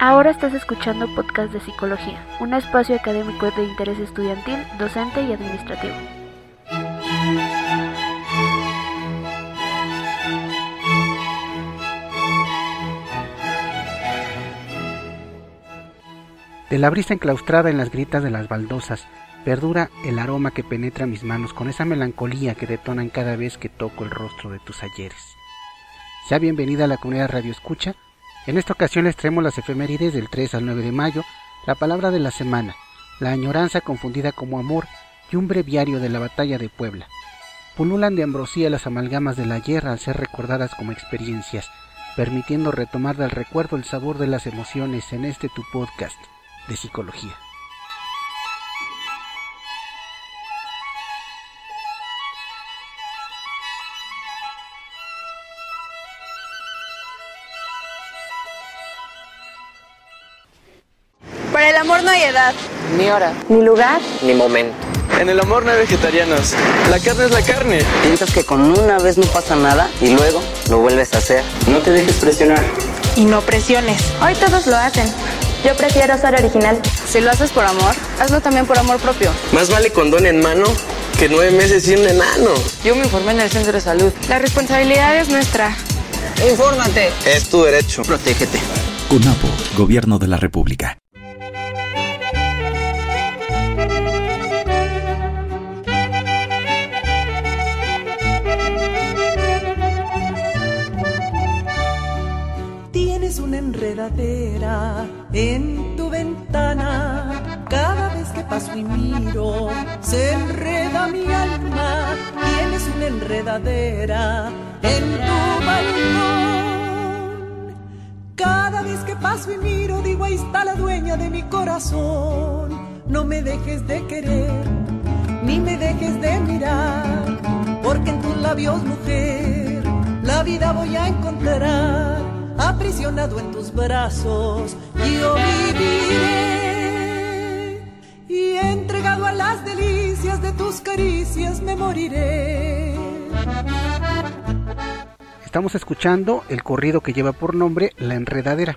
Ahora estás escuchando Podcast de Psicología, un espacio académico de interés estudiantil, docente y administrativo. De la brisa enclaustrada en las gritas de las baldosas, perdura el aroma que penetra mis manos con esa melancolía que detonan cada vez que toco el rostro de tus ayeres. Sea bienvenida a la comunidad Radio Escucha. En esta ocasión les las efemérides del 3 al 9 de mayo, la palabra de la semana, la añoranza confundida como amor y un breviario de la batalla de Puebla. Pululan de ambrosía las amalgamas de la guerra al ser recordadas como experiencias, permitiendo retomar del recuerdo el sabor de las emociones en este tu podcast de psicología. Ni hora, ni lugar. ni momento. En el amor no hay vegetarianos. La carne es la carne. Piensas que con una vez no pasa nada y luego lo vuelves a hacer. No te dejes presionar. Y no presiones. Hoy todos lo hacen. Yo prefiero ser original. Si lo haces por amor, hazlo también por amor propio. Más vale condón en mano que nueve meses un enano. Yo me informé en el centro de salud. La responsabilidad es nuestra. Infórmate. Es tu derecho. Protégete. CONAPO, Gobierno de la República. Enredadera en tu ventana. Cada vez que paso y miro, se enreda mi alma. Tienes una enredadera en tu balcón. Cada vez que paso y miro, digo, ahí está la dueña de mi corazón. No me dejes de querer, ni me dejes de mirar, porque en tus labios, mujer, la vida voy a encontrar. Aprisionado en tus brazos, yo viviré. Y entregado a las delicias de tus caricias, me moriré. Estamos escuchando el corrido que lleva por nombre La Enredadera,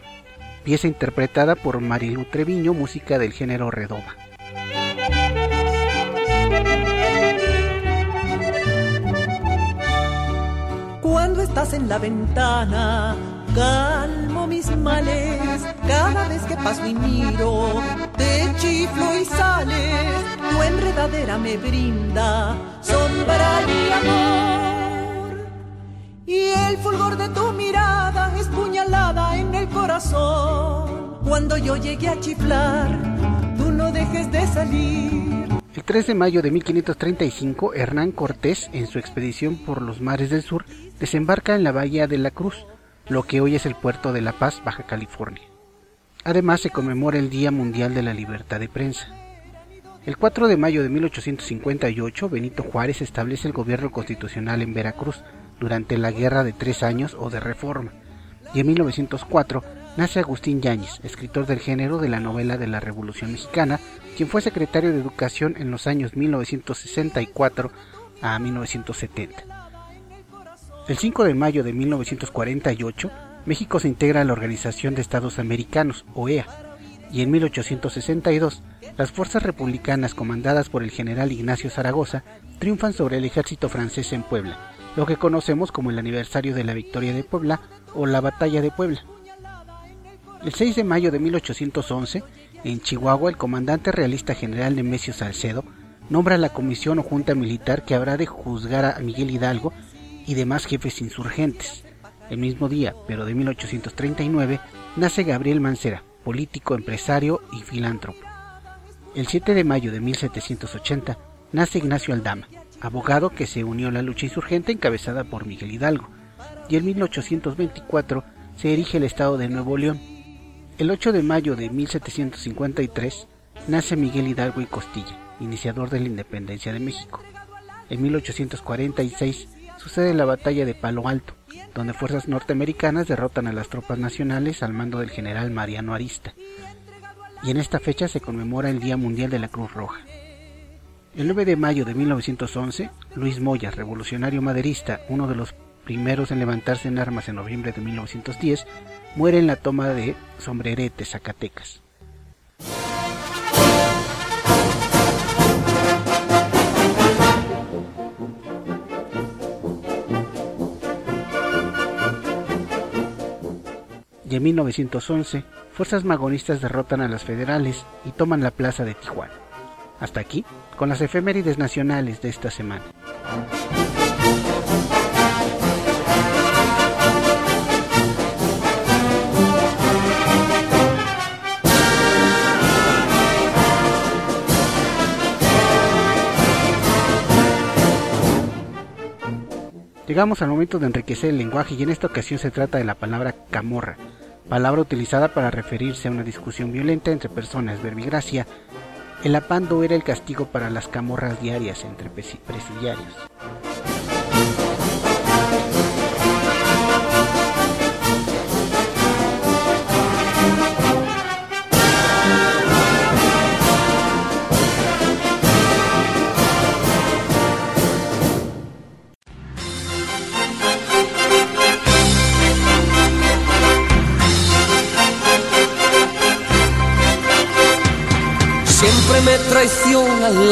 pieza interpretada por Marilu Treviño, música del género Redoma. Cuando estás en la ventana, calmo mis males. Cada vez que paso y miro, te chiflo y sales. Tu enredadera me brinda sombra y amor. Y el fulgor de tu mirada es puñalada en el corazón. Cuando yo llegué a chiflar, tú no dejes de salir. El 3 de mayo de 1535, Hernán Cortés, en su expedición por los mares del sur, desembarca en la bahía de la Cruz, lo que hoy es el puerto de La Paz, Baja California. Además, se conmemora el Día Mundial de la Libertad de Prensa. El 4 de mayo de 1858, Benito Juárez establece el gobierno constitucional en Veracruz durante la Guerra de Tres Años o de Reforma. Y en 1904 nace Agustín Yáñez, escritor del género de la novela de la Revolución Mexicana, quien fue secretario de Educación en los años 1964 a 1970. El 5 de mayo de 1948, México se integra a la Organización de Estados Americanos, OEA, y en 1862, las fuerzas republicanas comandadas por el general Ignacio Zaragoza triunfan sobre el ejército francés en Puebla, lo que conocemos como el aniversario de la victoria de Puebla o la batalla de Puebla. El 6 de mayo de 1811, en Chihuahua, el comandante realista general Nemesio Salcedo nombra la comisión o junta militar que habrá de juzgar a Miguel Hidalgo y demás jefes insurgentes. El mismo día, pero de 1839, nace Gabriel Mancera, político, empresario y filántropo. El 7 de mayo de 1780 nace Ignacio Aldama, abogado que se unió a la lucha insurgente encabezada por Miguel Hidalgo, y en 1824 se erige el Estado de Nuevo León. El 8 de mayo de 1753 nace Miguel Hidalgo y Costilla, iniciador de la independencia de México. En 1846 sucede la batalla de Palo Alto, donde fuerzas norteamericanas derrotan a las tropas nacionales al mando del general Mariano Arista. Y en esta fecha se conmemora el Día Mundial de la Cruz Roja. El 9 de mayo de 1911, Luis Moya, revolucionario maderista, uno de los primeros en levantarse en armas en noviembre de 1910, muere en la toma de Sombrerete, Zacatecas. 1911, fuerzas magonistas derrotan a las federales y toman la plaza de Tijuana. Hasta aquí, con las efemérides nacionales de esta semana. Llegamos al momento de enriquecer el lenguaje y en esta ocasión se trata de la palabra camorra, palabra utilizada para referirse a una discusión violenta entre personas. Verbigracia, el apando era el castigo para las camorras diarias entre presidiarios.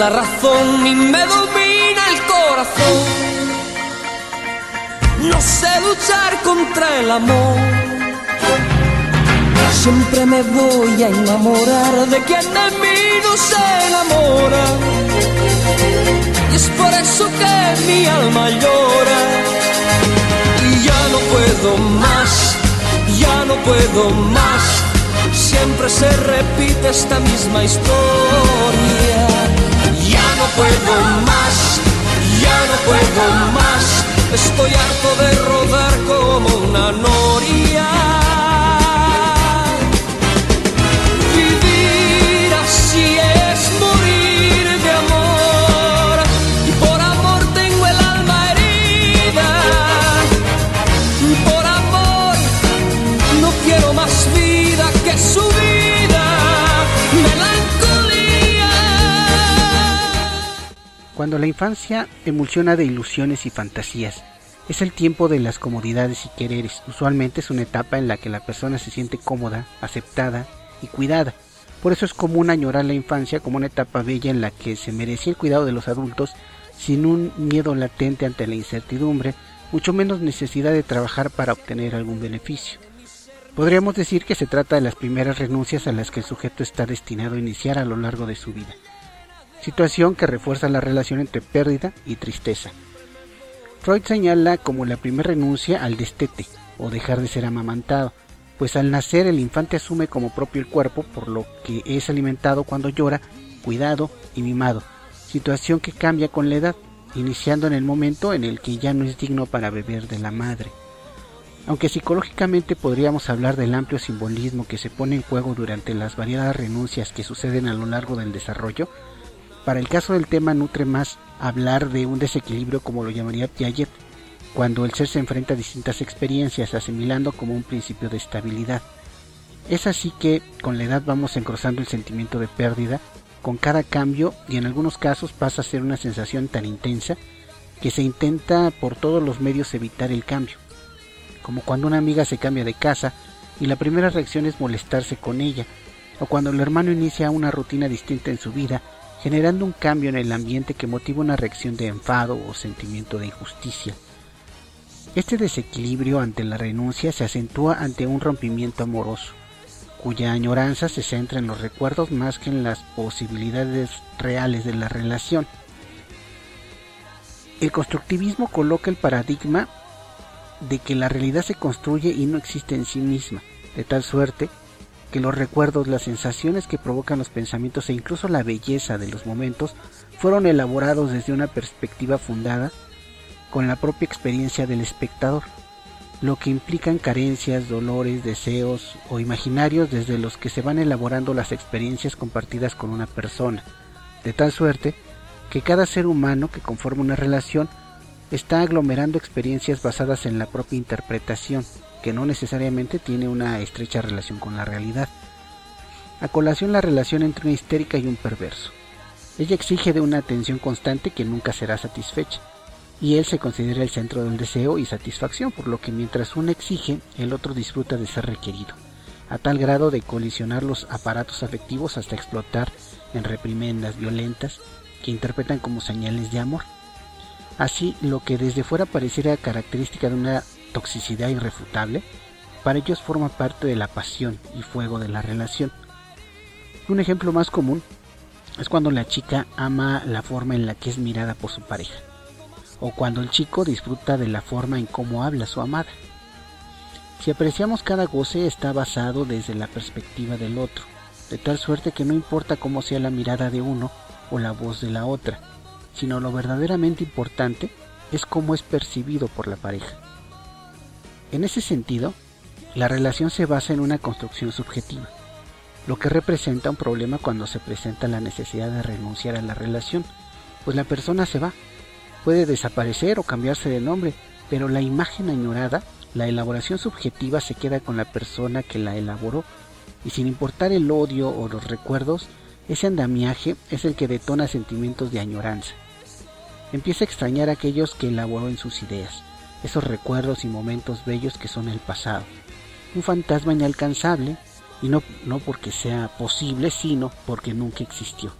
Razón y me domina el corazón. No sé luchar contra el amor. Siempre me voy a enamorar de quien de mí no se enamora. Y es por eso que mi alma llora. Y ya no puedo más, ya no puedo más siempre se repite esta misma historia. Puedo más, ya no puedo más, estoy harto de rodar como una noria. Cuando la infancia emulsiona de ilusiones y fantasías, es el tiempo de las comodidades y quereres. Usualmente es una etapa en la que la persona se siente cómoda, aceptada y cuidada. Por eso es común añorar la infancia como una etapa bella en la que se merecía el cuidado de los adultos sin un miedo latente ante la incertidumbre, mucho menos necesidad de trabajar para obtener algún beneficio. Podríamos decir que se trata de las primeras renuncias a las que el sujeto está destinado a iniciar a lo largo de su vida situación que refuerza la relación entre pérdida y tristeza. Freud señala como la primera renuncia al destete o dejar de ser amamantado, pues al nacer el infante asume como propio el cuerpo, por lo que es alimentado cuando llora, cuidado y mimado, situación que cambia con la edad, iniciando en el momento en el que ya no es digno para beber de la madre. Aunque psicológicamente podríamos hablar del amplio simbolismo que se pone en juego durante las variadas renuncias que suceden a lo largo del desarrollo, para el caso del tema nutre más hablar de un desequilibrio como lo llamaría Piaget, cuando el ser se enfrenta a distintas experiencias asimilando como un principio de estabilidad. Es así que con la edad vamos engrosando el sentimiento de pérdida, con cada cambio y en algunos casos pasa a ser una sensación tan intensa que se intenta por todos los medios evitar el cambio, como cuando una amiga se cambia de casa y la primera reacción es molestarse con ella, o cuando el hermano inicia una rutina distinta en su vida generando un cambio en el ambiente que motiva una reacción de enfado o sentimiento de injusticia. Este desequilibrio ante la renuncia se acentúa ante un rompimiento amoroso, cuya añoranza se centra en los recuerdos más que en las posibilidades reales de la relación. El constructivismo coloca el paradigma de que la realidad se construye y no existe en sí misma, de tal suerte que los recuerdos, las sensaciones que provocan los pensamientos e incluso la belleza de los momentos fueron elaborados desde una perspectiva fundada con la propia experiencia del espectador, lo que implican carencias, dolores, deseos o imaginarios desde los que se van elaborando las experiencias compartidas con una persona, de tal suerte que cada ser humano que conforma una relación está aglomerando experiencias basadas en la propia interpretación, que no necesariamente tiene una estrecha relación con la realidad. A colación la relación entre una histérica y un perverso. Ella exige de una atención constante que nunca será satisfecha. y él se considera el centro del deseo y satisfacción, por lo que mientras uno exige, el otro disfruta de ser requerido, a tal grado de colisionar los aparatos afectivos hasta explotar en reprimendas violentas que interpretan como señales de amor. Así, lo que desde fuera pareciera característica de una toxicidad irrefutable, para ellos forma parte de la pasión y fuego de la relación. Un ejemplo más común es cuando la chica ama la forma en la que es mirada por su pareja o cuando el chico disfruta de la forma en cómo habla su amada. Si apreciamos cada goce está basado desde la perspectiva del otro, de tal suerte que no importa cómo sea la mirada de uno o la voz de la otra, sino lo verdaderamente importante es cómo es percibido por la pareja. En ese sentido, la relación se basa en una construcción subjetiva, lo que representa un problema cuando se presenta la necesidad de renunciar a la relación, pues la persona se va puede desaparecer o cambiarse de nombre, pero la imagen añorada, la elaboración subjetiva se queda con la persona que la elaboró, y sin importar el odio o los recuerdos, ese andamiaje es el que detona sentimientos de añoranza. Empieza a extrañar a aquellos que elaboró en sus ideas, esos recuerdos y momentos bellos que son el pasado. Un fantasma inalcanzable, y no, no porque sea posible, sino porque nunca existió.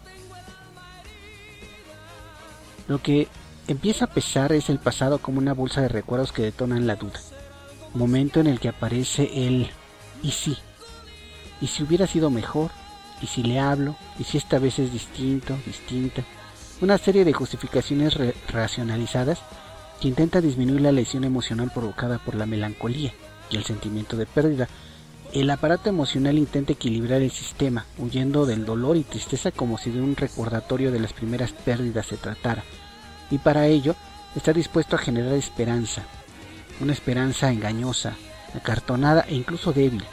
Lo que empieza a pesar es el pasado como una bolsa de recuerdos que detonan la duda. Momento en el que aparece el y si. Y si hubiera sido mejor, y si le hablo, y si esta vez es distinto, distinta. Una serie de justificaciones racionalizadas que intenta disminuir la lesión emocional provocada por la melancolía y el sentimiento de pérdida. El aparato emocional intenta equilibrar el sistema, huyendo del dolor y tristeza como si de un recordatorio de las primeras pérdidas se tratara y para ello está dispuesto a generar esperanza, una esperanza engañosa, acartonada e incluso débil,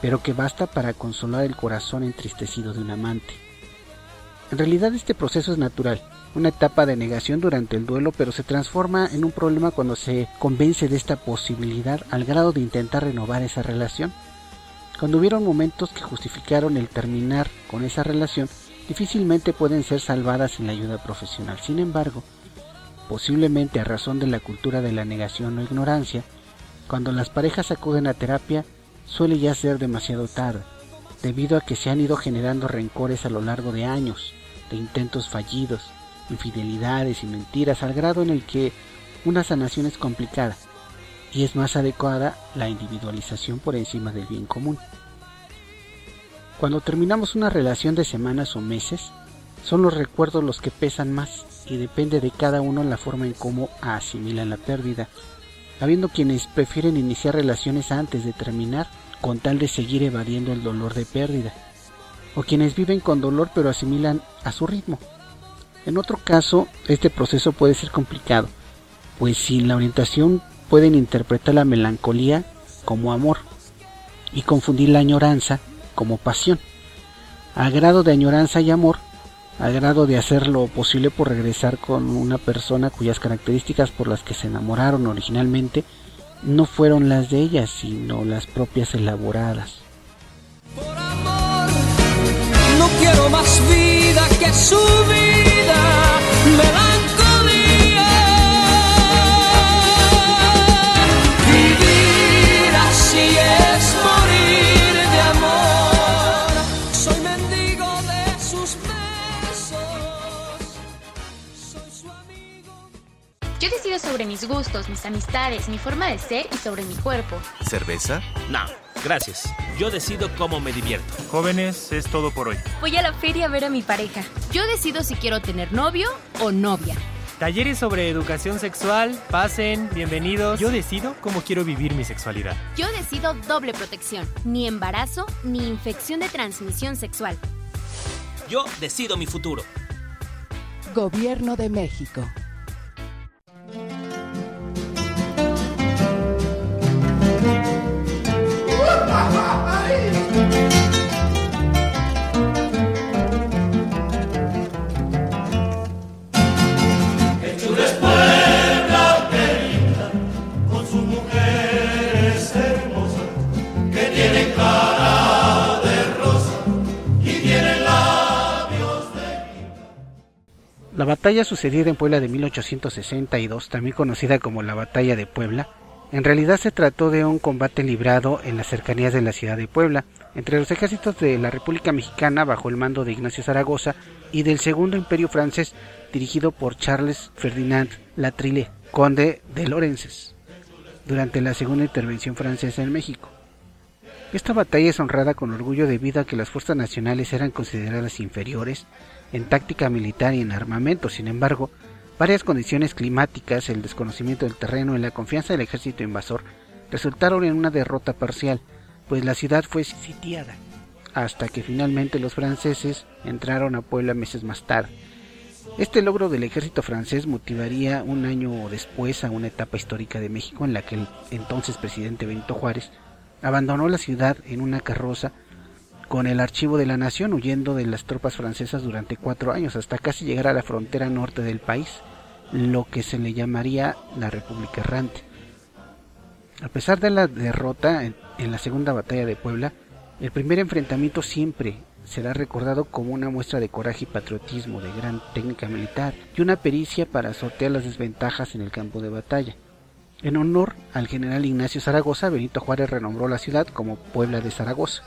pero que basta para consolar el corazón entristecido de un amante. En realidad este proceso es natural, una etapa de negación durante el duelo, pero se transforma en un problema cuando se convence de esta posibilidad al grado de intentar renovar esa relación. Cuando hubieron momentos que justificaron el terminar con esa relación, difícilmente pueden ser salvadas sin la ayuda profesional. Sin embargo, posiblemente a razón de la cultura de la negación o ignorancia, cuando las parejas acuden a terapia suele ya ser demasiado tarde, debido a que se han ido generando rencores a lo largo de años, de intentos fallidos, infidelidades y mentiras, al grado en el que una sanación es complicada y es más adecuada la individualización por encima del bien común. Cuando terminamos una relación de semanas o meses, son los recuerdos los que pesan más y depende de cada uno la forma en cómo asimilan la pérdida, habiendo quienes prefieren iniciar relaciones antes de terminar con tal de seguir evadiendo el dolor de pérdida, o quienes viven con dolor pero asimilan a su ritmo. En otro caso, este proceso puede ser complicado, pues sin la orientación pueden interpretar la melancolía como amor y confundir la añoranza como pasión. A grado de añoranza y amor, al grado de hacer lo posible por regresar con una persona cuyas características por las que se enamoraron originalmente no fueron las de ellas, sino las propias elaboradas. Por amor, no quiero más vida que su gustos, mis amistades, mi forma de ser y sobre mi cuerpo. ¿Cerveza? No, gracias. Yo decido cómo me divierto. Jóvenes, es todo por hoy. Voy a la feria a ver a mi pareja. Yo decido si quiero tener novio o novia. Talleres sobre educación sexual, pasen, bienvenidos. Yo decido cómo quiero vivir mi sexualidad. Yo decido doble protección, ni embarazo ni infección de transmisión sexual. Yo decido mi futuro. Gobierno de México. Batalla sucedida en Puebla de 1862, también conocida como la Batalla de Puebla, en realidad se trató de un combate librado en las cercanías de la ciudad de Puebla, entre los ejércitos de la República Mexicana bajo el mando de Ignacio Zaragoza y del Segundo Imperio francés dirigido por Charles Ferdinand Latrillet, conde de Lorences, durante la segunda intervención francesa en México. Esta batalla es honrada con orgullo debido a que las fuerzas nacionales eran consideradas inferiores en táctica militar y en armamento. Sin embargo, varias condiciones climáticas, el desconocimiento del terreno y la confianza del ejército invasor resultaron en una derrota parcial, pues la ciudad fue sitiada, hasta que finalmente los franceses entraron a Puebla meses más tarde. Este logro del ejército francés motivaría un año después a una etapa histórica de México en la que el entonces presidente Benito Juárez abandonó la ciudad en una carroza con el archivo de la nación huyendo de las tropas francesas durante cuatro años hasta casi llegar a la frontera norte del país, lo que se le llamaría la República Errante. A pesar de la derrota en, la segunda batalla de Puebla, el primer enfrentamiento siempre será recordado como una muestra de coraje y patriotismo, de gran técnica militar y una pericia para sortear las desventajas en el campo de batalla. En honor al general Ignacio Zaragoza, Benito Juárez renombró la ciudad como Puebla de Zaragoza.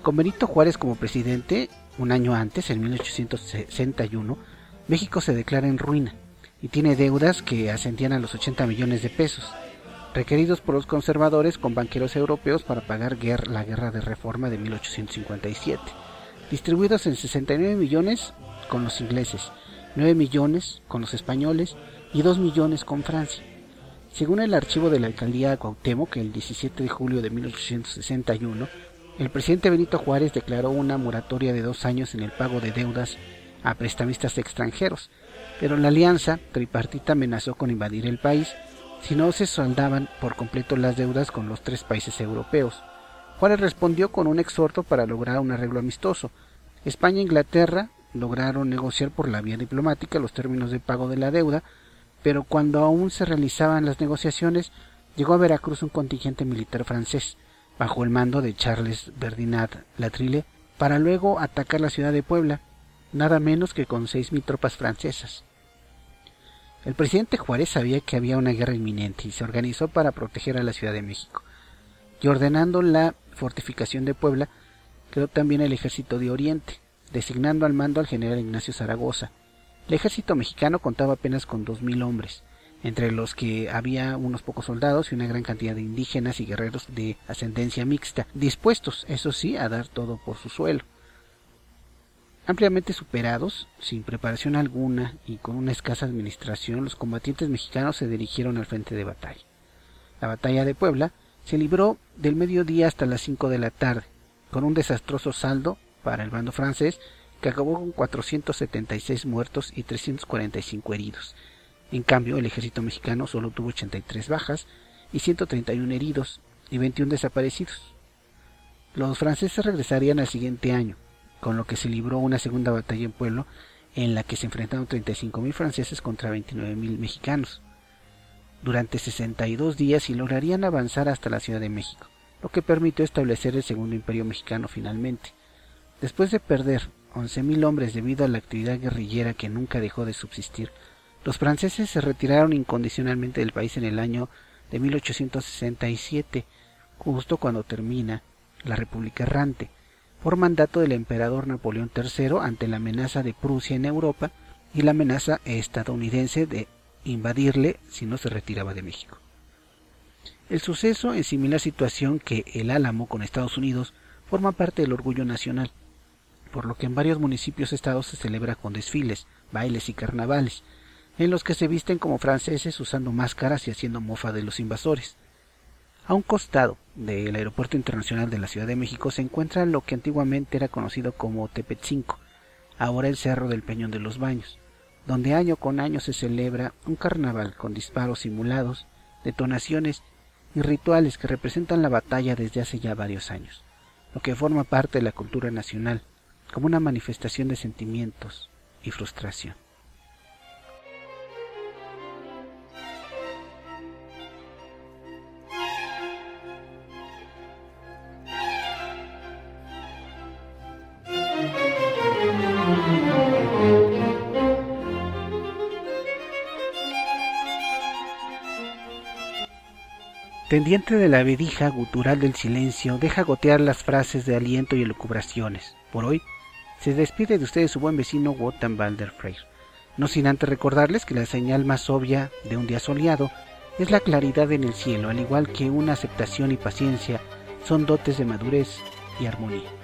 Con Benito Juárez como presidente, un año antes, en 1861, México se declara en ruina y tiene deudas que ascendían a los 80 millones de pesos, requeridos por los conservadores con banqueros europeos para pagar la guerra de reforma de 1857, distribuidos en 69 millones con los ingleses, 9 millones con los españoles y 2 millones con Francia. Según el archivo de la alcaldía de Cuauhtémoc, el 17 de julio de 1861, el presidente Benito Juárez declaró una moratoria de dos años en el pago de deudas a prestamistas extranjeros, pero la alianza tripartita amenazó con invadir el país si no se saldaban por completo las deudas con los tres países europeos. Juárez respondió con un exhorto para lograr un arreglo amistoso. España e Inglaterra lograron negociar por la vía diplomática los términos de pago de la deuda, pero cuando aún se realizaban las negociaciones, llegó a Veracruz un contingente militar francés, bajo el mando de Charles Ferdinand Latrile, para luego atacar la ciudad de Puebla, nada menos que con seis mil tropas francesas. El presidente Juárez sabía que había una guerra inminente y se organizó para proteger a la Ciudad de México. Y ordenando la fortificación de Puebla, quedó también el ejército de Oriente, designando al mando al general Ignacio Zaragoza, el ejército mexicano contaba apenas con dos mil hombres, entre los que había unos pocos soldados y una gran cantidad de indígenas y guerreros de ascendencia mixta, dispuestos, eso sí, a dar todo por su suelo. Ampliamente superados, sin preparación alguna y con una escasa administración, los combatientes mexicanos se dirigieron al frente de batalla. La batalla de Puebla se libró del mediodía hasta las cinco de la tarde, con un desastroso saldo para el bando francés que acabó con 476 muertos y 345 heridos. En cambio, el ejército mexicano solo tuvo 83 bajas y 131 heridos y 21 desaparecidos. Los franceses regresarían al siguiente año, con lo que se libró una segunda batalla en Pueblo en la que se enfrentaron 35.000 franceses contra 29.000 mexicanos. Durante 62 días y lograrían avanzar hasta la Ciudad de México, lo que permitió establecer el Segundo Imperio Mexicano finalmente. Después de perder 11.000 hombres debido a la actividad guerrillera que nunca dejó de subsistir, los franceses se retiraron incondicionalmente del país en el año de 1867, justo cuando termina la República Errante, por mandato del emperador Napoleón III ante la amenaza de Prusia en Europa y la amenaza estadounidense de invadirle si no se retiraba de México. El suceso en similar situación que el Álamo con Estados Unidos forma parte del orgullo nacional por lo que en varios municipios estados se celebra con desfiles, bailes y carnavales, en los que se visten como franceses usando máscaras y haciendo mofa de los invasores. A un costado del Aeropuerto Internacional de la Ciudad de México se encuentra lo que antiguamente era conocido como Tepetzinco, ahora el Cerro del Peñón de los Baños, donde año con año se celebra un carnaval con disparos simulados, detonaciones y rituales que representan la batalla desde hace ya varios años, lo que forma parte de la cultura nacional, como una manifestación de sentimientos y frustración. Tendiente de la vedija gutural del silencio deja gotear las frases de aliento y elucubraciones. Por hoy se despide de ustedes su buen vecino Wotan Freyr. No sin antes recordarles que la señal más obvia de un día soleado es la claridad en el cielo, al igual que una aceptación y paciencia son dotes de madurez y armonía.